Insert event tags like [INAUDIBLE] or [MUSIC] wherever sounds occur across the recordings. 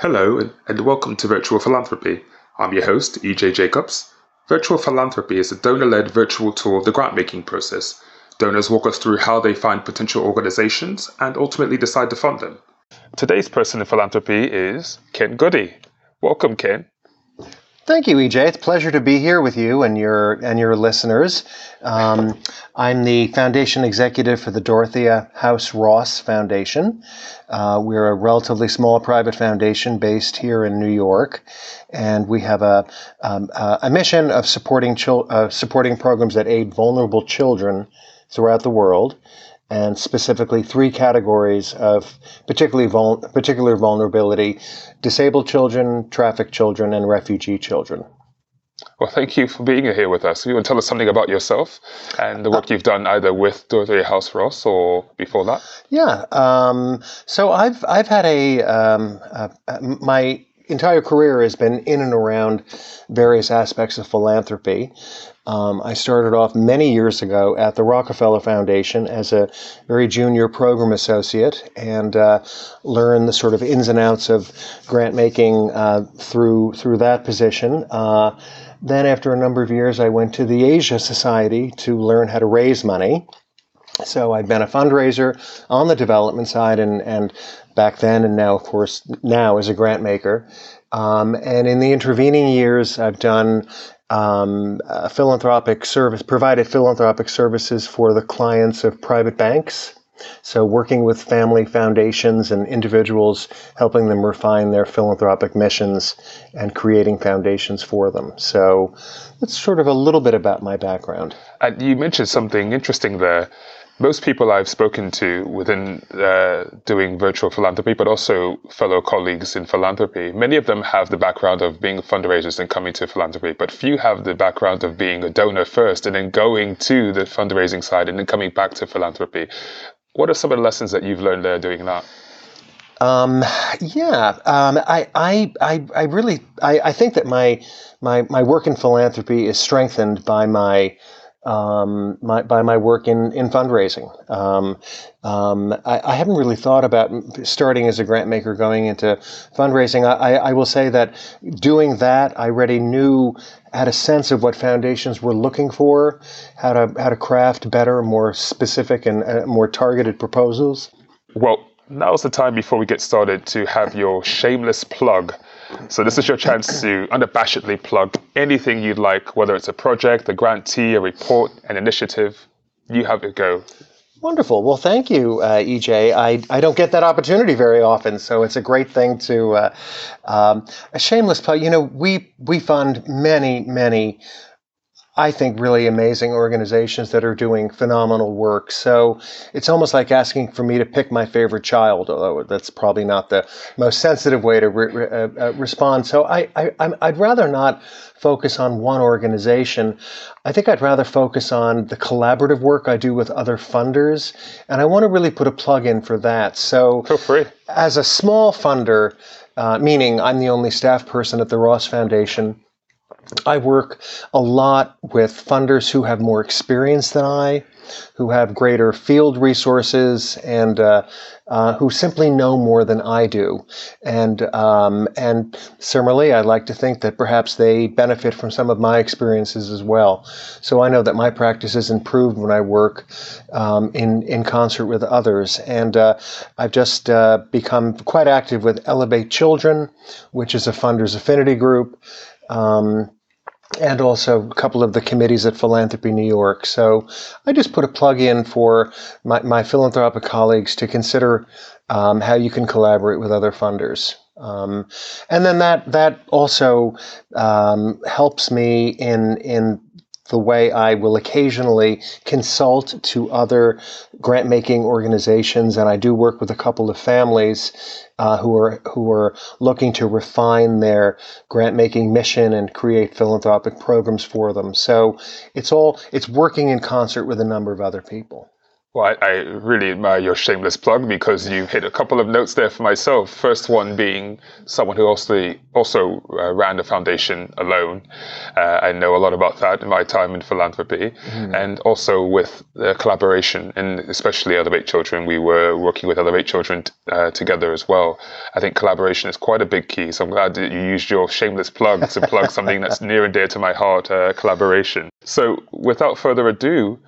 Hello, and welcome to Virtual Philanthropy. I'm your host, EJ Jacobs. Virtual Philanthropy is a donor led virtual tour of the grant making process. Donors walk us through how they find potential organizations and ultimately decide to fund them. Today's person in philanthropy is Ken Goody. Welcome, Ken. Thank you, EJ. It's a pleasure to be here with you and your and your listeners. Um, I'm the foundation executive for the Dorothea Haus Ross Foundation. Uh, we're a relatively small private foundation based here in New York, and we have a um, a mission of supporting chil- uh, supporting programs that aid vulnerable children throughout the world and specifically three categories of particularly vul- particular vulnerability disabled children, trafficked children, and refugee children. Well, thank you for being here with us. You want to tell us something about yourself and the work uh, you've done either with Dorothy Haus Ross or before that? Yeah. Um, so I've I've had a um, uh, my entire career has been in and around various aspects of philanthropy. Um, I started off many years ago at the Rockefeller Foundation as a very junior program associate and uh, learned the sort of ins and outs of grant making uh, through through that position. Uh, then, after a number of years, I went to the Asia Society to learn how to raise money. So I've been a fundraiser on the development side and, and back then and now, of course, now as a grant maker. Um, and in the intervening years, I've done um, philanthropic service, provided philanthropic services for the clients of private banks. So, working with family foundations and individuals, helping them refine their philanthropic missions and creating foundations for them. So, that's sort of a little bit about my background. And you mentioned something interesting there most people I've spoken to within uh, doing virtual philanthropy, but also fellow colleagues in philanthropy, many of them have the background of being fundraisers and coming to philanthropy, but few have the background of being a donor first and then going to the fundraising side and then coming back to philanthropy. What are some of the lessons that you've learned there doing that? Um, yeah, um, I, I, I, I really, I, I think that my, my, my work in philanthropy is strengthened by my um, my, by my work in, in fundraising. Um, um, I, I, haven't really thought about starting as a grant maker going into fundraising. I, I, will say that doing that, I already knew, had a sense of what foundations were looking for, how to, how to craft better, more specific and uh, more targeted proposals. Well, now's the time before we get started to have your shameless plug so this is your chance to unabashedly plug anything you'd like, whether it's a project, a grantee, a report, an initiative. You have it go. Wonderful. Well, thank you, uh, EJ. I, I don't get that opportunity very often, so it's a great thing to uh, um, a shameless plug. You know, we we fund many many I think, really amazing organizations that are doing phenomenal work. So it's almost like asking for me to pick my favorite child, although that's probably not the most sensitive way to re- uh, uh, respond. So I, I, I'd rather not focus on one organization. I think I'd rather focus on the collaborative work I do with other funders, and I want to really put a plug in for that. So, feel free. As a small funder, uh, meaning I'm the only staff person at the Ross Foundation. I work a lot with funders who have more experience than I, who have greater field resources, and uh, uh, who simply know more than I do. And um, and similarly, I like to think that perhaps they benefit from some of my experiences as well. So I know that my practice is improved when I work um, in in concert with others. And uh, I've just uh, become quite active with Elevate Children, which is a funders affinity group. Um, and also a couple of the committees at Philanthropy New York. So I just put a plug in for my, my philanthropic colleagues to consider um, how you can collaborate with other funders. Um, and then that that also um, helps me in in the way I will occasionally consult to other grant making organizations, and I do work with a couple of families uh, who are who are looking to refine their grant making mission and create philanthropic programs for them. So it's all it's working in concert with a number of other people. Well, I, I, really admire your shameless plug because you hit a couple of notes there for myself. First one being someone who also also uh, ran the foundation alone. Uh, I know a lot about that in my time in philanthropy, mm. and also with uh, collaboration, and especially Elevate Children. We were working with Elevate Children uh, together as well. I think collaboration is quite a big key. So I'm glad that you used your shameless plug to plug something that's [LAUGHS] near and dear to my heart: uh, collaboration. So, without further ado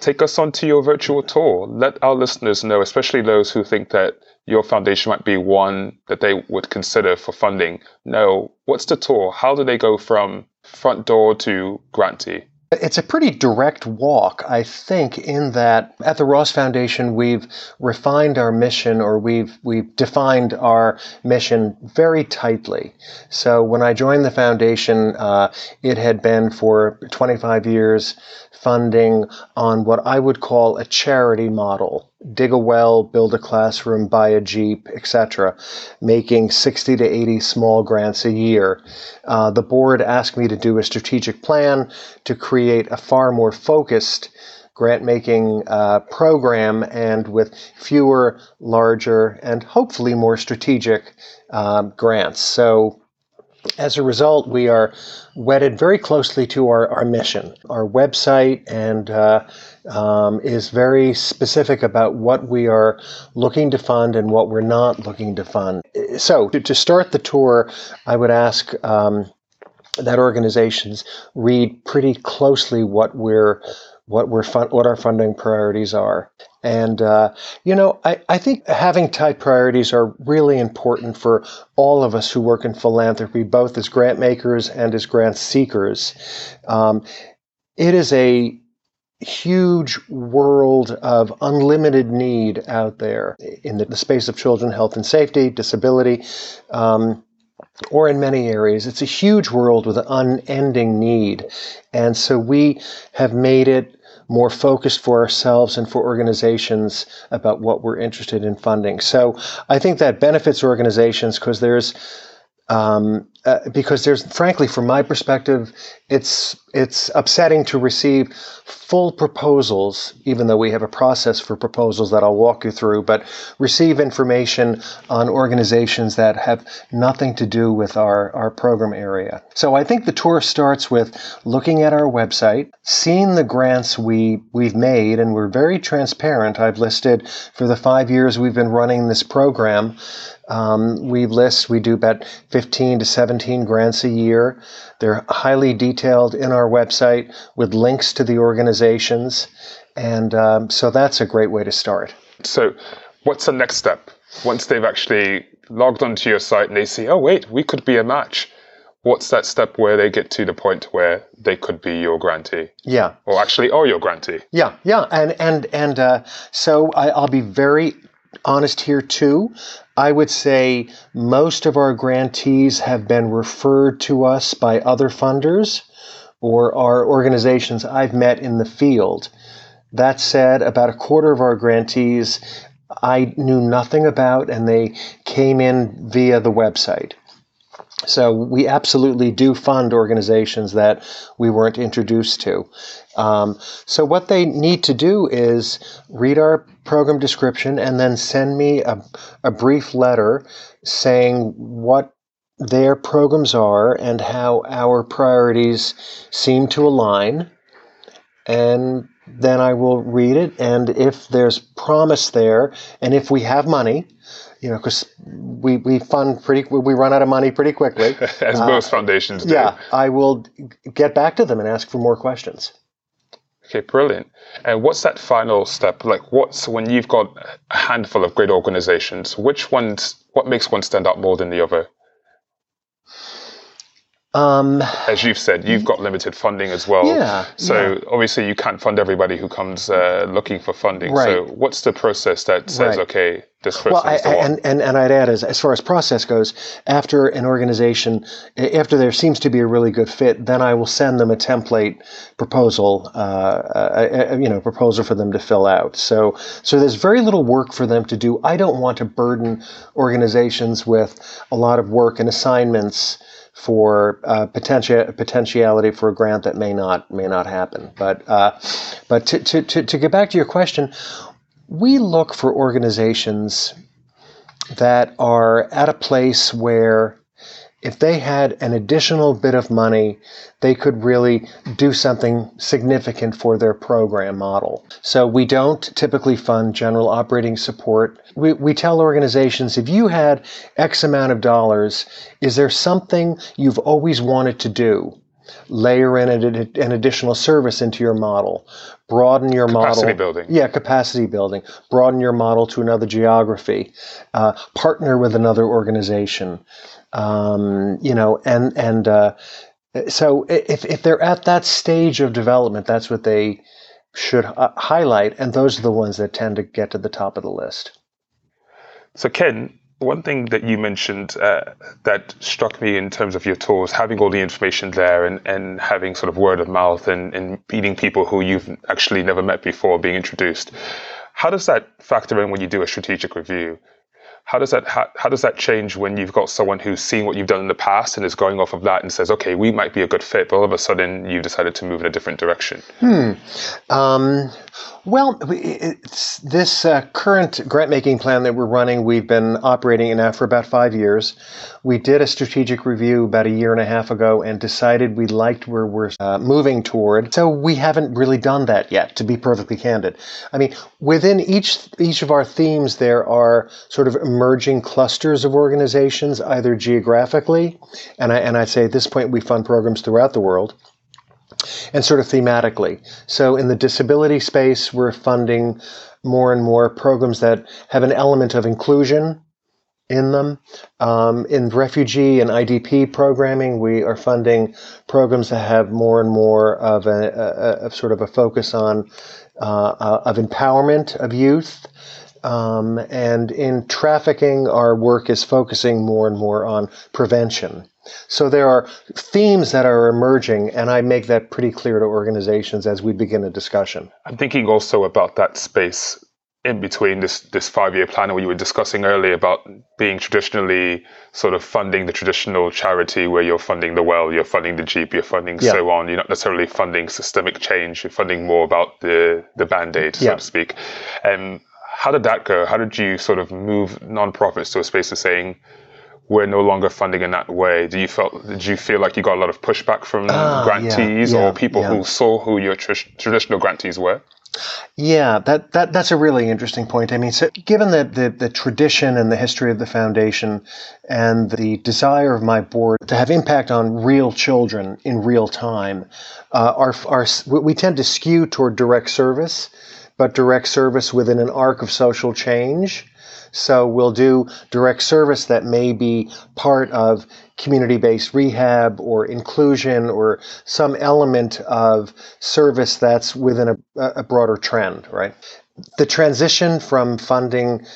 take us onto your virtual tour. Let our listeners know, especially those who think that your foundation might be one that they would consider for funding, know what's the tour? How do they go from front door to grantee? It's a pretty direct walk, I think, in that at the Ross Foundation we've refined our mission or we've we've defined our mission very tightly. So when I joined the foundation, uh, it had been for 25 years funding on what I would call a charity model. Dig a well, build a classroom, buy a Jeep, etc., making 60 to 80 small grants a year. Uh, the board asked me to do a strategic plan to create a far more focused grant making uh, program and with fewer, larger, and hopefully more strategic um, grants. So as a result, we are wedded very closely to our, our mission. Our website and uh, um, is very specific about what we are looking to fund and what we're not looking to fund. So, to, to start the tour, I would ask um, that organizations read pretty closely what we're what we're fun- what our funding priorities are. And, uh, you know, I, I think having tight priorities are really important for all of us who work in philanthropy, both as grant makers and as grant seekers. Um, it is a huge world of unlimited need out there in the, the space of children, health and safety, disability. Um, or in many areas. It's a huge world with an unending need. And so we have made it more focused for ourselves and for organizations about what we're interested in funding. So I think that benefits organizations because there's um, uh, because there's frankly from my perspective it's it's upsetting to receive full proposals even though we have a process for proposals that I'll walk you through but receive information on organizations that have nothing to do with our our program area. So I think the tour starts with looking at our website seeing the grants we we've made and we're very transparent. I've listed for the 5 years we've been running this program um, we list, we do about 15 to 17 grants a year. They're highly detailed in our website with links to the organizations. And um, so that's a great way to start. So, what's the next step? Once they've actually logged onto your site and they see, oh, wait, we could be a match. What's that step where they get to the point where they could be your grantee? Yeah. Or actually are your grantee? Yeah, yeah. And, and, and uh, so I, I'll be very honest here too. I would say most of our grantees have been referred to us by other funders or our organizations I've met in the field. That said, about a quarter of our grantees I knew nothing about and they came in via the website. So we absolutely do fund organizations that we weren't introduced to. Um, so what they need to do is read our program description and then send me a, a brief letter saying what their programs are and how our priorities seem to align. And then I will read it. And if there's promise there, and if we have money, you know, because we, we fund pretty, we run out of money pretty quickly. [LAUGHS] As uh, most foundations do. Yeah, I will get back to them and ask for more questions. Okay, brilliant. And what's that final step? Like, what's when you've got a handful of great organizations, which ones, what makes one stand out more than the other? Um, as you've said, you've got limited funding as well. Yeah. So yeah. obviously, you can't fund everybody who comes uh, looking for funding. Right. So what's the process that says, right. okay, this Well, I, is the one. and, and, and I'd add, as, as far as process goes, after an organization, after there seems to be a really good fit, then I will send them a template proposal, uh, a, a, you know, proposal for them to fill out. So, so there's very little work for them to do. I don't want to burden organizations with a lot of work and assignments for uh, potential potentiality for a grant that may not may not happen. But uh, but to, to, to, to get back to your question, we look for organizations that are at a place where if they had an additional bit of money, they could really do something significant for their program model. So we don't typically fund general operating support. We, we tell organizations if you had X amount of dollars, is there something you've always wanted to do? Layer in an additional service into your model, broaden your capacity model. building. Yeah, capacity building. Broaden your model to another geography. Uh, partner with another organization. Um, you know, and and uh, so if if they're at that stage of development, that's what they should uh, highlight, and those are the ones that tend to get to the top of the list. So, Ken, one thing that you mentioned uh, that struck me in terms of your tours, having all the information there and, and having sort of word of mouth and, and meeting people who you've actually never met before being introduced. How does that factor in when you do a strategic review? How does that how, how does that change when you've got someone who's seen what you've done in the past and is going off of that and says, okay, we might be a good fit, but all of a sudden you've decided to move in a different direction? Hmm. Um, well, this uh, current grant making plan that we're running, we've been operating in now for about five years. We did a strategic review about a year and a half ago and decided we liked where we're uh, moving toward. So we haven't really done that yet, to be perfectly candid. I mean, within each each of our themes, there are sort of emerging clusters of organizations, either geographically, and I and I say at this point we fund programs throughout the world and sort of thematically. So in the disability space, we're funding more and more programs that have an element of inclusion in them. Um, in refugee and IDP programming, we are funding programs that have more and more of a, a, a sort of a focus on uh, uh, of empowerment of youth. Um, and in trafficking, our work is focusing more and more on prevention. So there are themes that are emerging, and I make that pretty clear to organizations as we begin a discussion. I'm thinking also about that space in between this this five year plan where you were discussing earlier about being traditionally sort of funding the traditional charity where you're funding the well, you're funding the Jeep, you're funding Yeah. so on. You're not necessarily funding systemic change. You're funding more about the the band aid, so Yeah. to speak. Um, how did that go? How did you sort of move nonprofits to a space of saying we're no longer funding in that way? Do you felt did you feel like you got a lot of pushback from Ah, grantees yeah, or people yeah. who saw who your tr- traditional grantees were? Yeah, that, that that's a really interesting point. I mean, so given the, the, the tradition and the history of the foundation and the desire of my board to have impact on real children in real time, uh, our, our, we tend to skew toward direct service, but direct service within an arc of social change. So we'll do direct service that may be part of community-based rehab or inclusion or some element of service that's within a, a broader trend, right? The transition from funding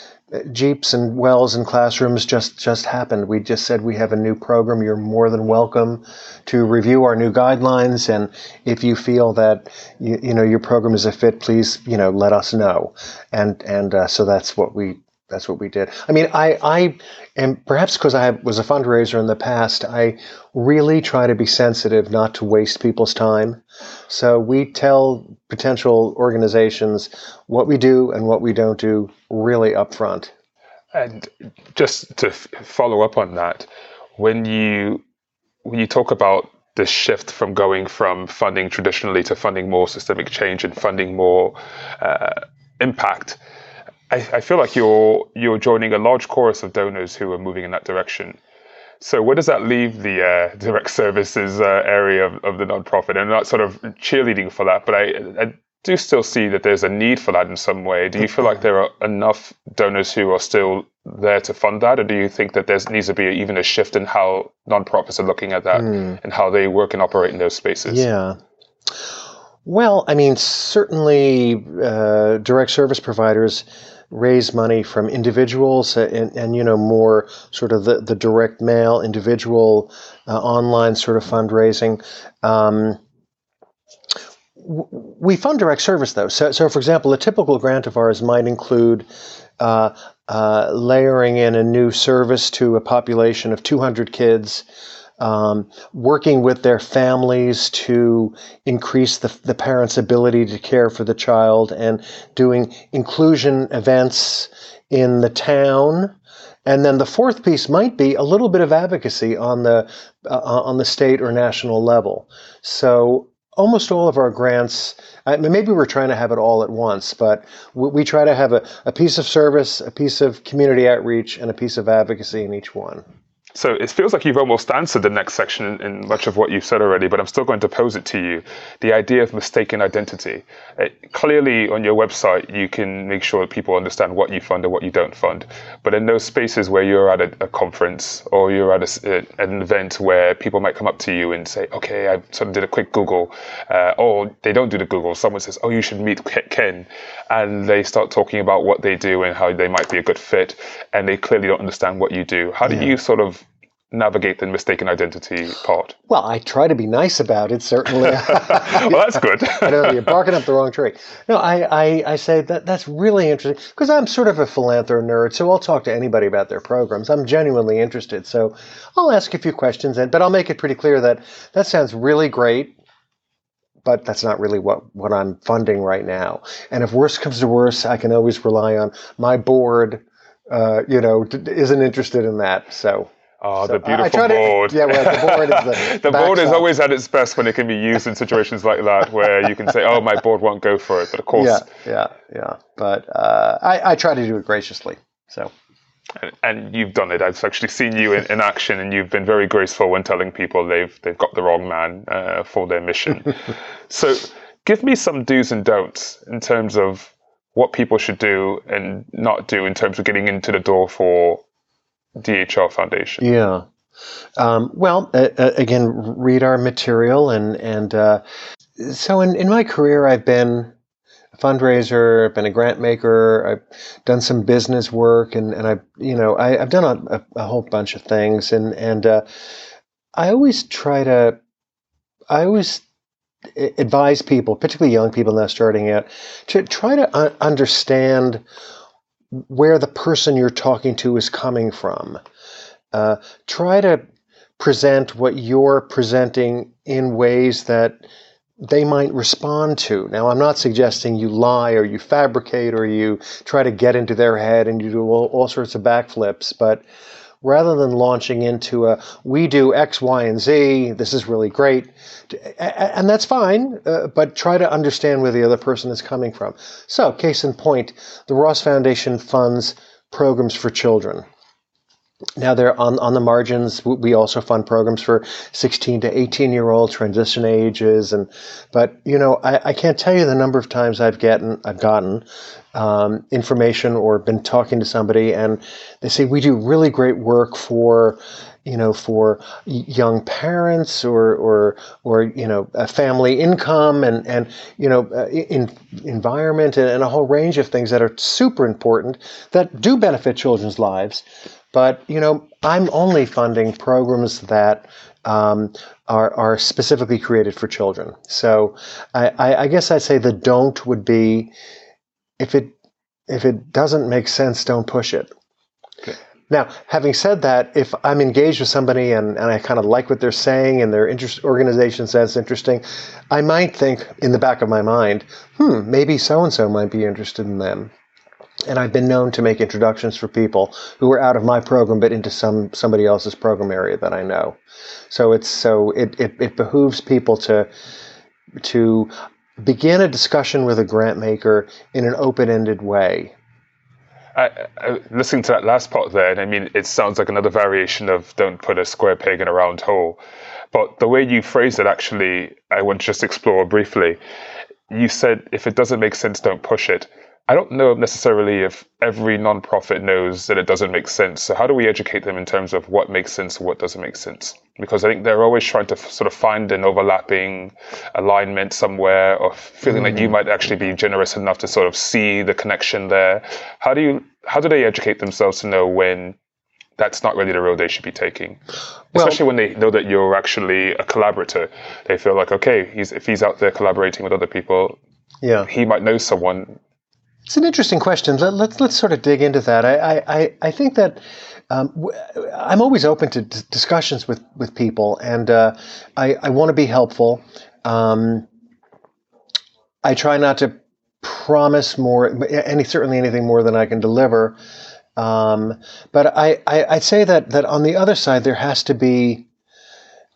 jeeps and wells and classrooms just just happened. We just said we have a new program. You're more than welcome to review our new guidelines, and if you feel that you, you know your program is a fit, please you know let us know. And and uh, so that's what we that's what we did. I mean, I, I and perhaps because I was a fundraiser in the past, I really try to be sensitive not to waste people's time. So we tell potential organizations what we do and what we don't do really upfront. And just to f- follow up on that, when you when you talk about the shift from going from funding traditionally to funding more systemic change and funding more uh, impact, I, I feel like you're you're joining a large chorus of donors who are moving in that direction. So where does that leave the uh, direct services uh, area of, of the nonprofit? I'm not sort of cheerleading for that, but I, I do still see that there's a need for that in some way. Do you feel like there are enough donors who are still there to fund that, or do you think that there needs to be even a shift in how nonprofits are looking at that and how they work and operate in those spaces? Yeah. Well, I mean, certainly uh, direct service providers raise money from individuals and, and you know more sort of the, the direct mail individual uh, online sort of fundraising. Um, we fund direct service though. So, so for example, a typical grant of ours might include uh, uh, layering in a new service to a population of 200 kids um, working with their families to increase the, the parents' ability to care for the child, and doing inclusion events in the town. And then the fourth piece might be a little bit of advocacy on the uh, on the state or national level. So almost all of our grants, I mean, maybe we're trying to have it all at once, but we, we try to have a, a piece of service, a piece of community outreach, and a piece of advocacy in each one. So it feels like you've almost answered the next section in much of what you've said already, but I'm still going to pose it to you. The idea of mistaken identity. It, uh, clearly, on your website, you can make sure that people understand what you fund and what you don't fund. But in those spaces where you're at a, a conference or you're at a, an event where people might come up to you and say, okay, I sort of did a quick Google, uh, or they don't do the Google. Someone says, oh, you should meet Ken. And they start talking about what they do and how they might be a good fit. And they clearly don't understand what you do. How do yeah. you sort of navigate the mistaken identity part? Well, I try to be nice about it, certainly. [LAUGHS] well, that's good. [LAUGHS] I know you're barking up the wrong tree. No, I, I, I say that that's really interesting because I'm sort of a philanthro nerd, so I'll talk to anybody about their programs. I'm genuinely interested, so I'll ask a few questions, and but I'll make it pretty clear that that sounds really great. But that's not really what, what I'm funding right now. And if worse comes to worse, I can always rely on my board. Uh, you know, isn't interested in that. So Oh, so the beautiful board. To, yeah, well, the board is the, [LAUGHS] the board is always at its best when it can be used in situations like that, where you can say, "Oh, my board won't go for it." But of course, yeah, yeah, yeah. But uh, I, I try to do it graciously. So, and, and you've done it. I've actually seen you in, in, action, and you've been very graceful when telling people they've they've got the wrong man uh, for their mission. [LAUGHS] so, give me some do's and don'ts in terms of what people should do and not do in terms of getting into the door for DHR Foundation? Yeah. Um, well, uh, again, read our material, and and uh, so in, in my career, I've been a fundraiser, I've been a grant maker, I've done some business work, and and I you know I, have done a, a, whole bunch of things, and and uh, I always try to, I always advise people, particularly young people now starting out, to try to understand where the person you're talking to is coming from. Uh, try to present what you're presenting in ways that they might respond to. Now, I'm not suggesting you lie or you fabricate or you try to get into their head and you do all, all sorts of backflips, but rather than launching into a we do X, Y, and Z, this is really great, and that's fine, uh, but try to understand where the other person is coming from. So, case in point, the Ross Foundation funds programs for children. Now they're on, on the margins. We also fund programs for 16 to 18 year old transition ages, and but you know I, I can't tell you the number of times I've gotten I've gotten um, information or been talking to somebody and they say we do really great work for you know for young parents or or or you know a family income and and you know uh, in environment and, and a whole range of things that are super important that do benefit children's lives but you know i'm only funding programs that um, are, are specifically created for children. So I, I, I guess I'd say the don't would be if it if it doesn't make sense, don't push it. Okay. Now, having said that, if I'm engaged with somebody and, and I kind of like what they're saying and their interest, organization says interesting, I might think in the back of my mind, hmm, maybe so and so might be interested in them. And I've been known to make introductions for people who are out of my program but into some somebody else's program area that I know. So it's so it, it, it behooves people to to begin a discussion with a grant maker in an open-ended way. I, I, listening to that last part there, I mean, it sounds like another variation of "don't put a square peg in a round hole." But the way you phrase it, actually, I want to just explore briefly. You said, "If it doesn't make sense, don't push it." I don't know necessarily if every nonprofit knows that it doesn't make sense. So how do we educate them in terms of what makes sense what doesn't make sense? Because I think they're always trying to f- sort of find an overlapping alignment somewhere, or feeling that you mm. might actually be generous enough to sort of see the connection there. How do you? How do they educate themselves to know when that's not really the road they should be taking. Well- Especially when they know that you're actually a collaborator. They feel like, okay, he's, if he's out there collaborating with other people, Yeah. he might know someone. It's an interesting question. Let, let's let's sort of dig into that. I I, I, think that um, I'm always open to d- discussions with with people, and uh, I I want to be helpful. Um, I try not to promise more, any certainly anything more than I can deliver. Um, but I, I I'd say that that on the other side there has to be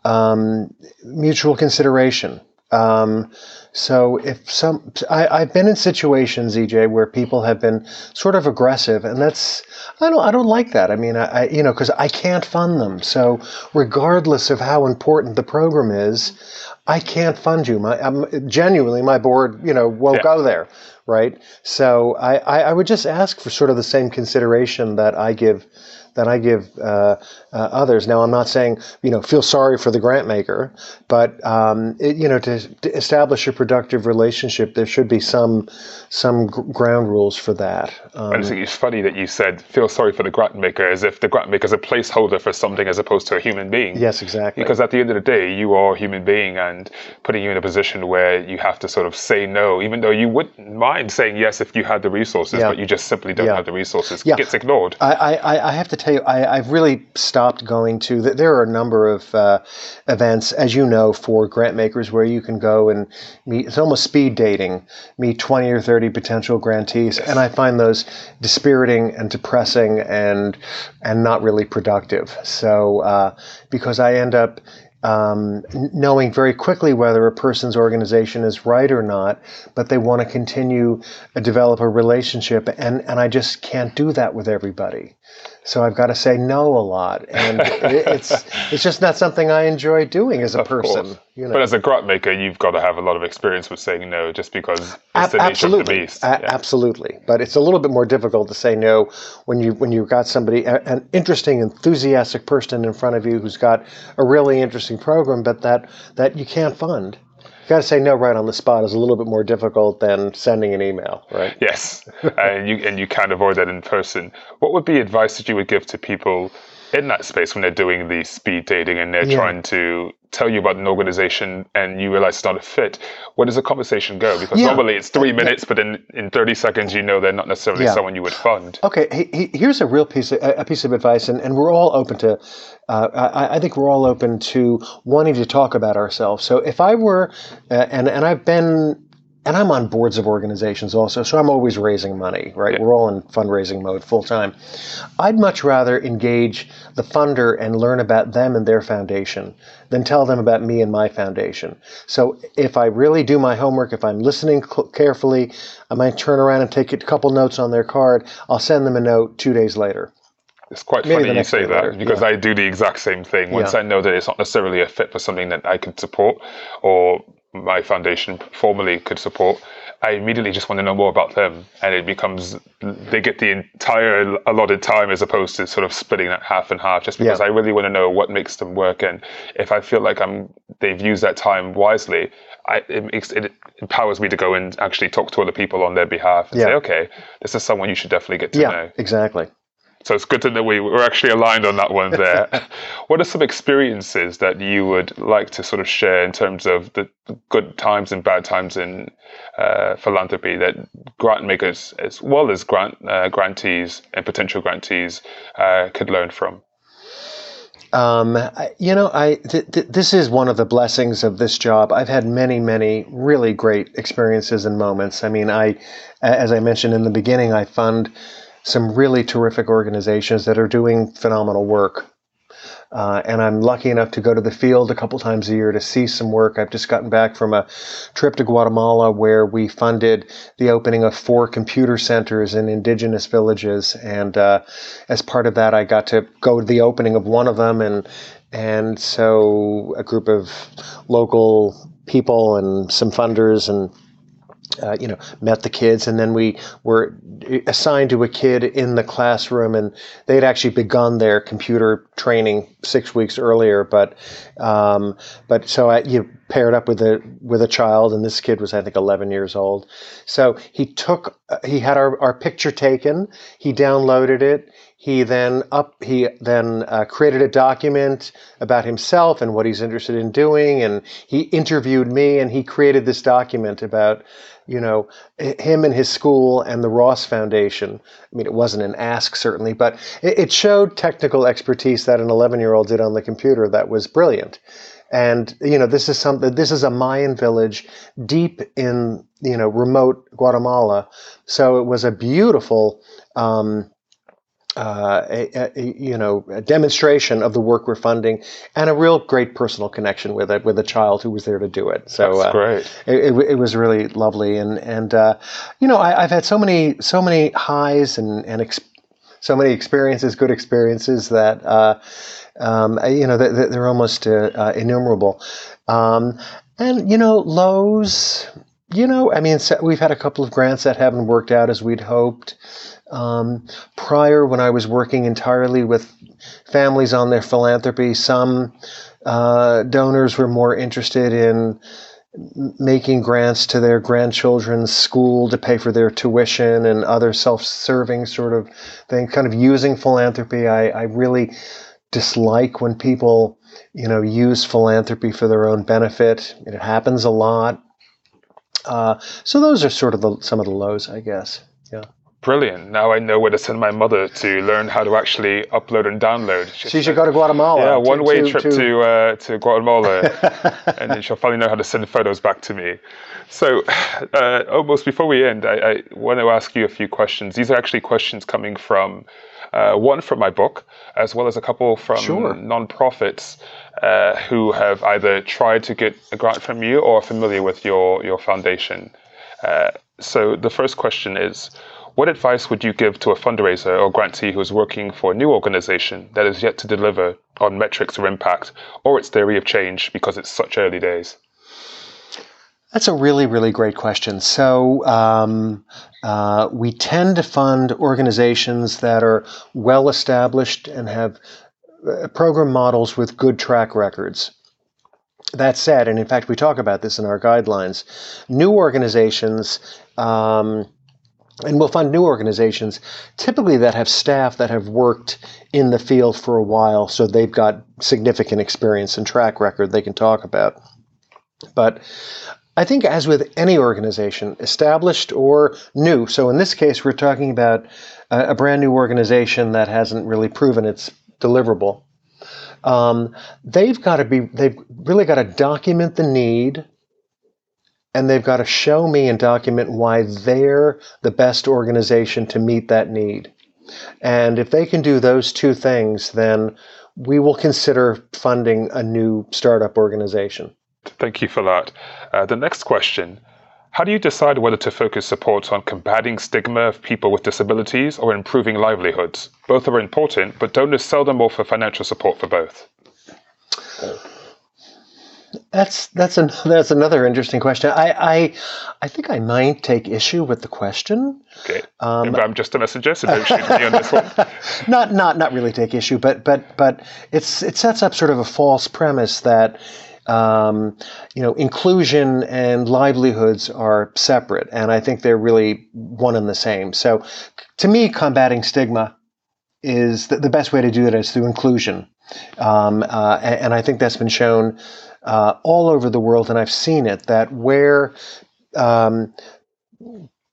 um, mutual consideration. Um, so if some, I, I've been in situations, EJ, where people have been sort of aggressive, and that's I don't I don't like that. I mean, I, I you know because I can't fund them. So regardless of how important the program is, I can't fund you. My I'm, genuinely, my board, you know, won't Yeah. go there, right? So I, I I would just ask for sort of the same consideration that I give that I give uh, uh, others. Now, I'm not saying you know feel sorry for the grant maker, but um, it, you know to, to establish a productive relationship, there should be some some gr- ground rules for that. Um, I think it's funny that you said feel sorry for the grant maker as if the grant maker is a placeholder for something as opposed to a human being. yes, exactly. Because at the end of the day, you are a human being, and putting you in a position where you have to sort of say no, even though you wouldn't mind saying yes if you had the resources, Yeah. but you just simply don't Yeah. have the resources, Yeah. gets ignored. I, I, I have to tell you, I, I've really stopped going to. th- There are a number of uh, events, as you know, for grant makers where you can go and meet. It's almost speed dating. Meet twenty or thirty potential grantees, and I find those dispiriting and depressing and and not really productive. So uh, because I end up um, knowing very quickly whether a person's organization is right or not, but they want to continue to develop a relationship, and, and I just can't do that with everybody. So I've got to say no a lot, and [LAUGHS] it, it's it's just not something I enjoy doing as a Of person. You But as a grant maker, you've got to have a lot of experience with saying no, just because it's Ab- the nature of the absolutely, beast. A- Yeah. absolutely. But it's a little bit more difficult to say no when you when you've got somebody, a- an interesting, enthusiastic person in front of you who's got a really interesting program, but that that you can't fund. Got to say no right on the spot is a little bit more difficult than sending an email, right? Yes, and you and you can't avoid that in person. What would be advice that you would give to people in that space when they're doing the speed dating and they're Yeah. trying to tell you about an organization and you realize it's not a fit? Where does the conversation go? Because Yeah. normally it's three Yeah. minutes, but in in thirty seconds you know they're not necessarily Yeah. someone you would fund. Okay, he, he, here's a real piece of, a piece of advice, and, and we're all open to. Uh, I, I think we're all open to wanting to talk about ourselves. So if I were, uh, and and I've been, and I'm on boards of organizations also, so I'm always raising money. Right, Yeah. we're all in fundraising mode full time. I'd much rather engage the funder and learn about them and their foundation than tell them about me and my foundation. So if I really do my homework, if I'm listening carefully, I might turn around and take a couple notes on their card. I'll send them a note two days later. It's quite Maybe funny you say that later, because I do the exact same thing. Once Yeah. I know that it's not necessarily a fit for something that I can support or my foundation formally could support, I immediately just want to know more about them, and it becomes they get the entire allotted time as opposed to sort of splitting that half and half. Just because Yeah. I really want to know what makes them work, and if I feel like I'm they've used that time wisely, I, it makes it empowers me to go and actually talk to other people on their behalf and Yeah. say, okay, this is someone you should definitely get to Yeah, know. exactly. So it's good to know we, we're actually aligned on that one there. [LAUGHS] what are some experiences that you would like to sort of share in terms of the good times and bad times in uh, philanthropy that grant makers, as well as grant uh, grantees and potential grantees, uh, could learn from? Um, you know, I th- th- this is one of the blessings of this job. I've had many, many really great experiences and moments. I mean, I, as I mentioned in the beginning, I fund some really terrific organizations that are doing phenomenal work. Uh, and I'm lucky enough to go to the field a couple times a year to see some work. I've just gotten back from a trip to Guatemala where we funded the opening of four computer centers in indigenous villages, and uh, as part of that, I got to go to the opening of one of them, and and so a group of local people and some funders and uh, you know, met the kids, and then we were assigned to a kid in the classroom, and they'd actually begun their computer training six weeks earlier. But, um, but so I you paired up with a with a child, and this kid was I think 11 years old. So he took uh, he had our, our picture taken, he downloaded it, he then up he then uh, created a document about himself and what he's interested in doing, and he interviewed me, and he created this document about you know him and his school and the Ross Foundation. I mean, it wasn't an ask certainly, but it, it showed technical expertise that an 11 year old did on the computer that was brilliant. And you know, this is something. This is a Mayan village deep in you know remote Guatemala. So it was a beautiful. Um, uh, a, a, you know, a demonstration of the work we're funding, and a real great personal connection with it, with a child who was there to do it. So That's uh, great. It, it, it, was really lovely, and and uh, you know, I, have had so many so many highs and and ex- so many experiences, good experiences that uh, um, you know they're, they're almost uh, uh, innumerable, um, and you know, lows. You know, I mean, we've had a couple of grants that haven't worked out as we'd hoped. Um, prior, when I was working entirely with families on their philanthropy, some uh, donors were more interested in making grants to their grandchildren's school to pay for their tuition and other self-serving sort of thing, kind of using philanthropy. I, I really dislike when people, you know, use philanthropy for their own benefit. It happens a lot. Uh, so those are sort of the, some of the lows, I guess. Yeah brilliant. Now I know where to send my mother to learn how to actually upload and download. She, she should go to Guatemala. Yeah, one way to, trip to to, uh, to Guatemala, [LAUGHS] and then she'll finally know how to send photos back to me. So, uh, almost before we end, I, I, want to ask you a few questions. These are actually questions coming from uh, one from my book, as well as a couple from sure. nonprofits uh, who have either tried to get a grant from you or are familiar with your your foundation. Uh, so the first question is what advice would you give to a fundraiser or grantee who is working for a new organization that is yet to deliver on metrics or impact or its theory of change because it's such early days? That's a really, really great question. So, um, uh, we tend to fund organizations that are well established and have uh, program models with good track records. That said, and in fact, we talk about this in our guidelines, new organizations um, and we'll find new organizations, typically that have staff that have worked in the field for a while, so they've got significant experience and track record they can talk about. But I think, as with any organization, established or new, so in this case, we're talking about a, brand new organization that hasn't really proven its deliverable. Um, they've got to be, they've really got to document the need and they've got to show me and document why they're the best organization to meet that need. And if they can do those two things, then we will consider funding a new startup organization. Thank you for that. Uh, the next question How do you decide whether to focus support on combating stigma of people with disabilities or improving livelihoods? Both are important, but donors seldom offer financial support for both. That's that's an, [LAUGHS] that's another interesting question. I, I I think I might take issue with the question. Okay, um, I'm just a messenger, so don't shoot me on this one. [LAUGHS] not not not really take issue, but but but it's it sets up sort of a false premise that um, you know inclusion and livelihoods are separate, and I think they're really one and the same. So, to me, combating stigma is the, the best way to do that is through inclusion, um, uh, and, and I think that's been shown uh, all over the world, and I've seen it that where um,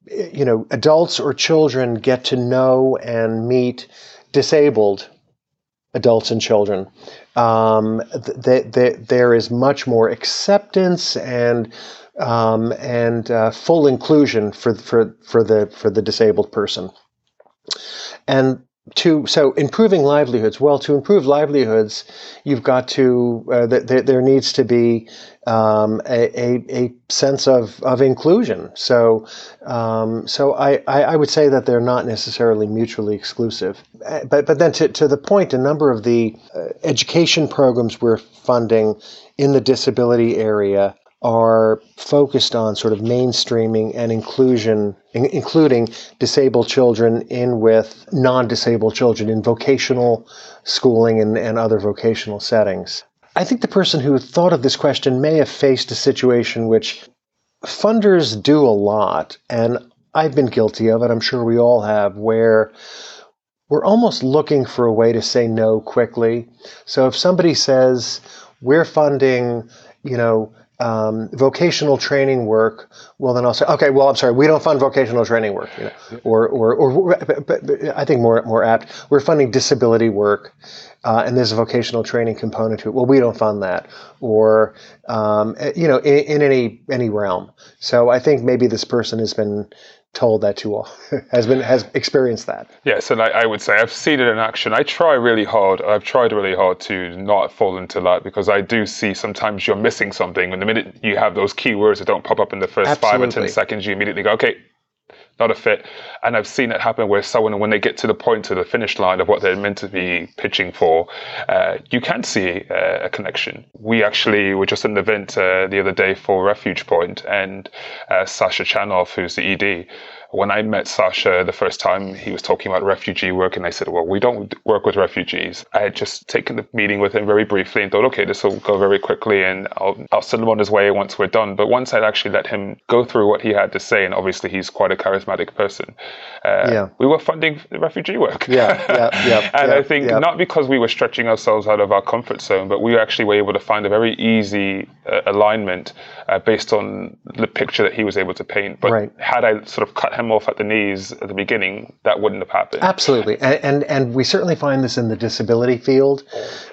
you know adults or children get to know and meet disabled adults and children, um, th- th- there is much more acceptance and um, and uh, full inclusion for for for the for the disabled person. And to so improving livelihoods well to improve livelihoods you've got to uh, th- th- there needs to be um, a, a, a, sense of, of inclusion. So um, so I, I, would say that they're not necessarily mutually exclusive. Uh, but but then to, to the point a number of the uh, education programs we're funding in the disability area are focused on sort of mainstreaming and inclusion, in, including disabled children in with non disabled children in vocational schooling and, and other vocational settings. I think the person who thought of this question may have faced a situation which funders do a lot, and I've been guilty of it, I'm sure we all have, where we're almost looking for a way to say no quickly. So if somebody says, we're funding, you know, um, vocational training work, well, then I'll say, okay, well, I'm sorry, we don't fund vocational training work, you know, or, or, or but, but I think more, more apt, we're funding disability work, uh, and there's a vocational training component to it. Well, we don't fund that, or um, you know, in, in, any any realm. So I think maybe this person has been told that to all [LAUGHS] has been has experienced that. Yes and I, I, would say i've seen it in action. I try really hard i've tried really hard to not fall into that because i do see sometimes you're missing something. And the minute you have those keywords that don't pop up in the first Absolutely. five or ten seconds you immediately go okay not a fit. And I've seen it happen where someone, when they get to the point to the finish line of what they're meant to be pitching for, uh, you can see uh, a connection. We actually were just at an event uh, the other day for RefugePoint, and uh, Sasha Chanoff, who's the ED, when I met Sasha the first time, he was talking about refugee work, and I said, "Well, we don't work with refugees." I had just taken the meeting with him very briefly and thought, "Okay, this will go very quickly, and I'll I'll send him on his way once we're done." But once I'd actually let him go through what he had to say, and obviously he's quite a charismatic person, uh, yeah. we were funding refugee work. Yeah, yeah, yeah. [LAUGHS] and yeah, I think yeah. not because we were stretching ourselves out of our comfort zone, but we actually were able to find a very easy uh, alignment uh, based on the picture that he was able to paint. But right. had I sort of cut him off at the knees at the beginning, that wouldn't have happened. Absolutely, and and, and we certainly find this in the disability field.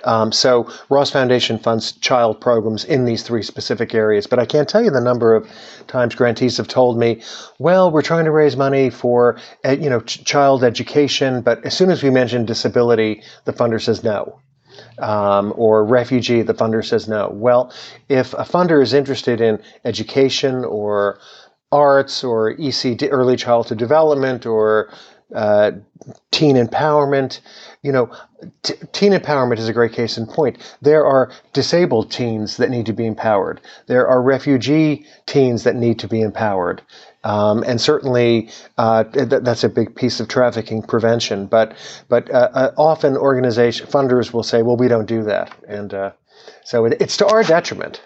Um, so Ross Foundation funds child programs in these three specific areas, but I can't tell you the number of times grantees have told me, "Well, we're trying to raise money for uh, you know ch- child education, but as soon as we mention disability, the funder says no." Um, or refugee, the funder says no. Well, if a funder is interested in education or arts or ECD, early childhood development, or uh, teen empowerment. You know, t- teen empowerment is a great case in point. There are disabled teens that need to be empowered. There are refugee teens that need to be empowered. Um, and certainly uh, th- that's a big piece of trafficking prevention. But but uh, uh often organization funders will say, well, we don't do that, and uh, so it, it's to our detriment.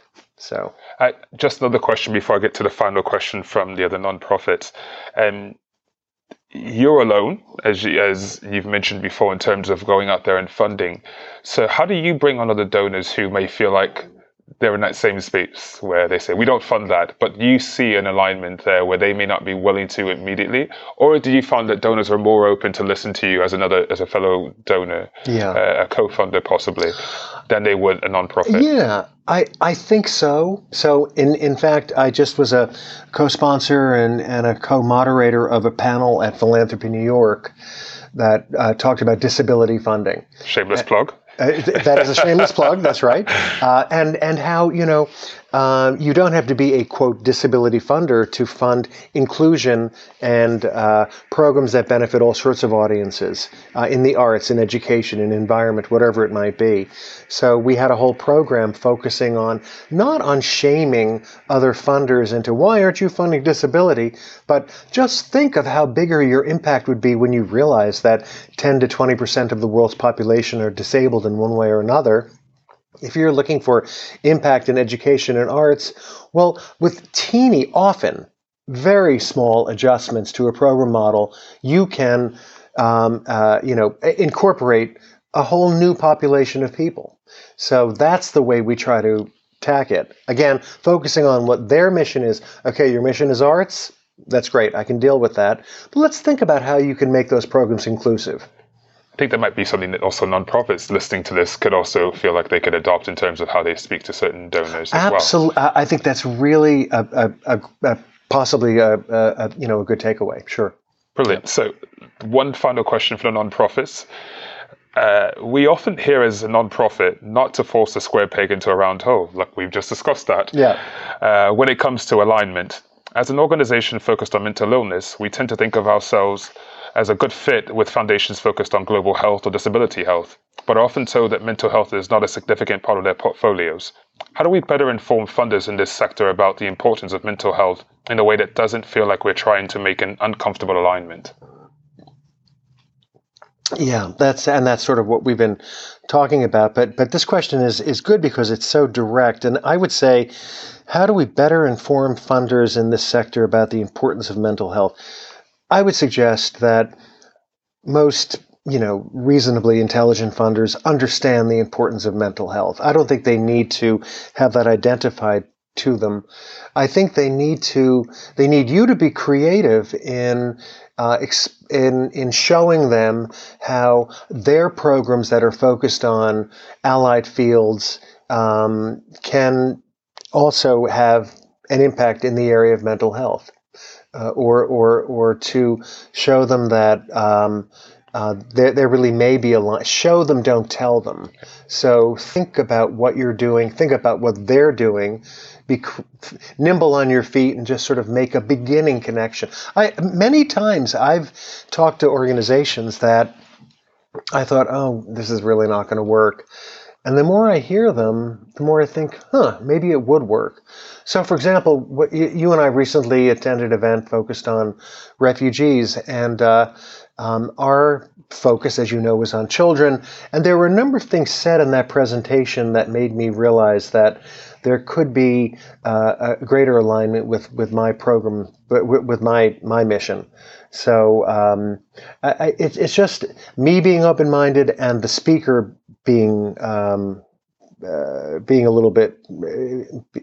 So just another question before I get to the final question from the other nonprofits. Um, you're alone, as you, as you've mentioned before, in terms of going out there and funding. So, how do you bring on other donors who may feel like they're in that same space where they say we don't fund that, but you see an alignment there where they may not be willing to immediately, or do you find that donors are more open to listen to you as another as a fellow donor, yeah. uh, a co-funder possibly, than they would a nonprofit? Yeah, I, I think so. So in in fact, I just was a co-sponsor and, and a co-moderator of a panel at Philanthropy New York that uh, talked about disability funding. Shameless plug. Uh, that is a shameless plug. That's right. Uh, and and how you know uh, you don't have to be a quote disability funder to fund inclusion and uh, programs that benefit all sorts of audiences uh, in the arts, in education, in environment, whatever it might be. So we had a whole program focusing on not on shaming other funders into why aren't you funding disability, but just think of how bigger your impact would be when you realize that 10 to 20 percent of the world's population are disabled in one way or another if you're looking for impact in education and arts, well, with teeny, often very small adjustments to a program model, you can, um, uh, you know, incorporate a whole new population of people. So that's the way we try to tack it. Again, focusing on what their mission is. Okay, your mission is arts. That's great. I can deal with that. But let's think about how you can make those programs inclusive. I think that might be something that also nonprofits listening to this could also feel like they could adopt in terms of how they speak to certain donors as Absolutely. well. I think that's really a, a, a, a possibly a, you know a good takeaway. Sure. Brilliant. So, one final question for the nonprofits. Uh, we often hear as a nonprofit not to force a square peg into a round hole, like we've just discussed that. Yeah. Uh, when it comes to alignment, as an organization focused on mental illness, we tend to think of ourselves as a good fit with foundations focused on global health or disability health, but are often told that mental health is not a significant part of their portfolios. How do we better inform funders in this sector about the importance of mental health in a way that doesn't feel like we're trying to make an uncomfortable alignment? Yeah, that's and that's sort of what we've been talking about. But but this question is is good because it's so direct. And I would say, how do we better inform funders in this sector about the importance of mental health? I would suggest that most you know reasonably intelligent funders understand the importance of mental health. I don't think they need to have that identified to them. I think they need to they need you to be creative in uh, in in showing them how their programs that are focused on allied fields um, can also have an impact in the area of mental health, uh, or or or to show them that. Um, uh, there, there really may be a line. Show them, don't tell them. So think about what you're doing. Think about what they're doing, be nimble on your feet and just sort of make a beginning connection. I many times I've talked to organizations that I thought, oh, this is really not going to work. And the more I hear them, the more I think, huh, maybe it would work. So, for example, you and I recently attended an event focused on refugees, and uh, um, our focus, as you know, was on children. And there were a number of things said in that presentation that made me realize that there could be uh, a greater alignment with, with my program, with, my my mission. So um, I, it, it's just me being open minded and the speaker being um, uh, being a little bit uh,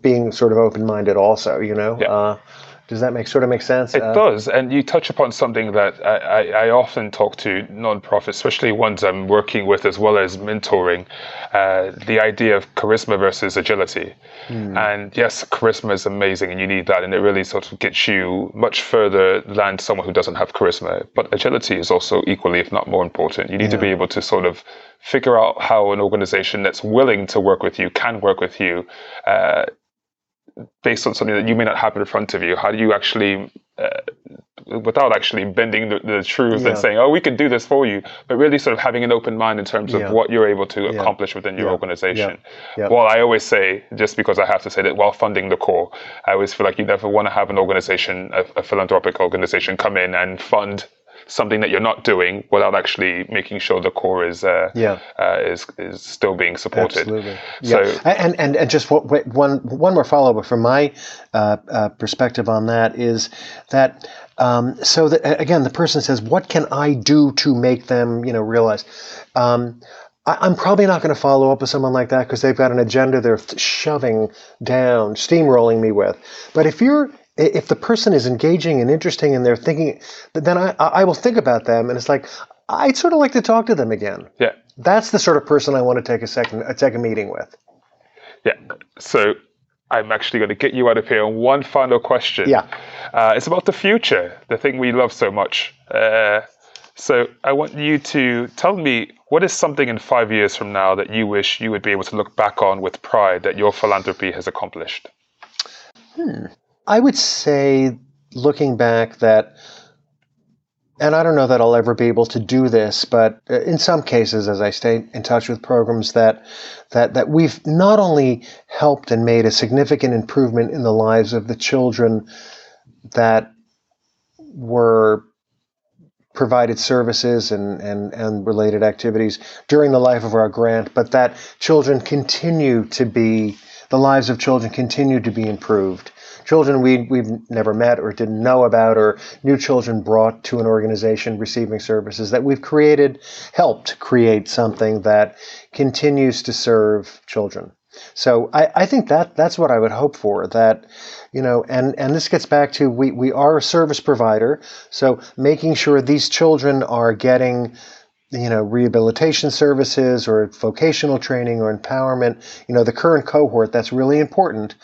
being sort of open minded also. You know. Yeah. Uh, does that make sort of make sense? It uh, does, and you touch upon something that I, I, I, often talk to nonprofits, especially ones I'm working with as well as mentoring. Uh, the idea of charisma versus agility, mm. and yes, charisma is amazing, and you need that, and it really sort of gets you much further than someone who doesn't have charisma. But agility is also equally, if not more important. You need yeah. to be able to sort of figure out how an organization that's willing to work with you can work with you. Uh, based on something that you may not have in front of you? How do you actually, uh, without actually bending the, the truth yeah. and saying, "Oh, we can do this for you," but really sort of having an open mind in terms of yeah. what you're able to yeah. accomplish within your organization. Well, I always say, just because I have to say that while funding the core, I always feel like you never want to have an organization, a, a philanthropic organization, come in and fund something that you're not doing without actually making sure the core is uh, yeah uh, is is still being supported. Absolutely. So yeah. and and and just one one more follow up from my uh, uh, perspective on that is that. Um, so that again, the person says, "What can I do to make them, you know, realize?" Um, I, am probably not going to follow up with someone like that because they've got an agenda they're shoving down, steamrolling me with. But if you're if the person is engaging and interesting and they're thinking, then I, I will think about them. And it's like, I'd sort of like to talk to them again. Yeah. That's the sort of person I want to take a second, uh, take a meeting with. Yeah. So I'm actually going to get you out of here on one final question. Yeah. Uh, it's about the future, the thing we love so much. Uh, so I want you to tell me what is something in five years from now that you wish you would be able to look back on with pride that your philanthropy has accomplished? Hmm. I would say, looking back, that, and I don't know that I'll ever be able to do this, but uh, in some cases, as I stay in touch with programs, that that that we've not only helped and made a significant improvement in the lives of the children that were provided services and, and, and related activities during the life of our grant, but that children continue to be, the lives of children continue to be improved children we, we've never met or didn't know about, or new children brought to an organization receiving services that we've created, helped create something that continues to serve children. So I, I think that that's what I would hope for. That you know, and and this gets back to we we are a service provider, so making sure these children are getting you know rehabilitation services or vocational training or empowerment you know the current cohort that's really important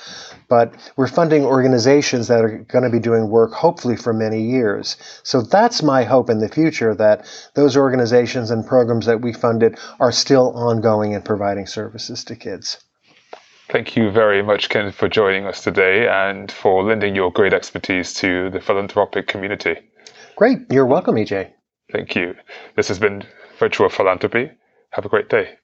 but we're funding organizations that are going to be doing work hopefully for many years. So that's my hope in the future that those organizations and programs that we funded are still ongoing and providing services to kids. Thank you very much, Ken, for joining us today and for lending your great expertise to the philanthropic community. Great. You're welcome, EJ. Thank you. This has been Virtual Philanthropy. Have a great day.